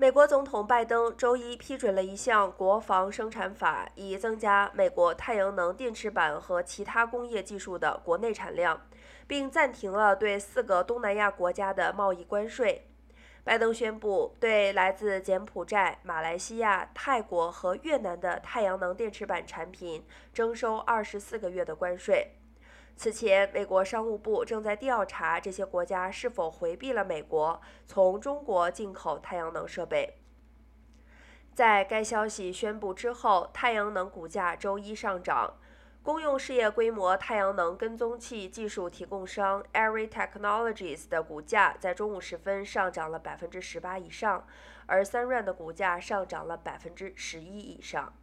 美国总统拜登周一批准了一项国防生产法，以增加美国太阳能电池板和其他工业技术的国内产量，并暂停了对四个东南亚国家的贸易关税。拜登宣布对来自柬埔寨、马来西亚、泰国和越南的太阳能电池板产品征收二十四个月的关税。此前，美国商务部正在调查这些国家是否回避了美国从中国进口太阳能设备。在该消息宣布之后，太阳能股价周一上涨。公用事业规模太阳能跟踪器技术提供商 Array Technologies 的股价在中午时分上涨了百分之十八以上，而 Sunrun 的股价上涨了百分之十一以上。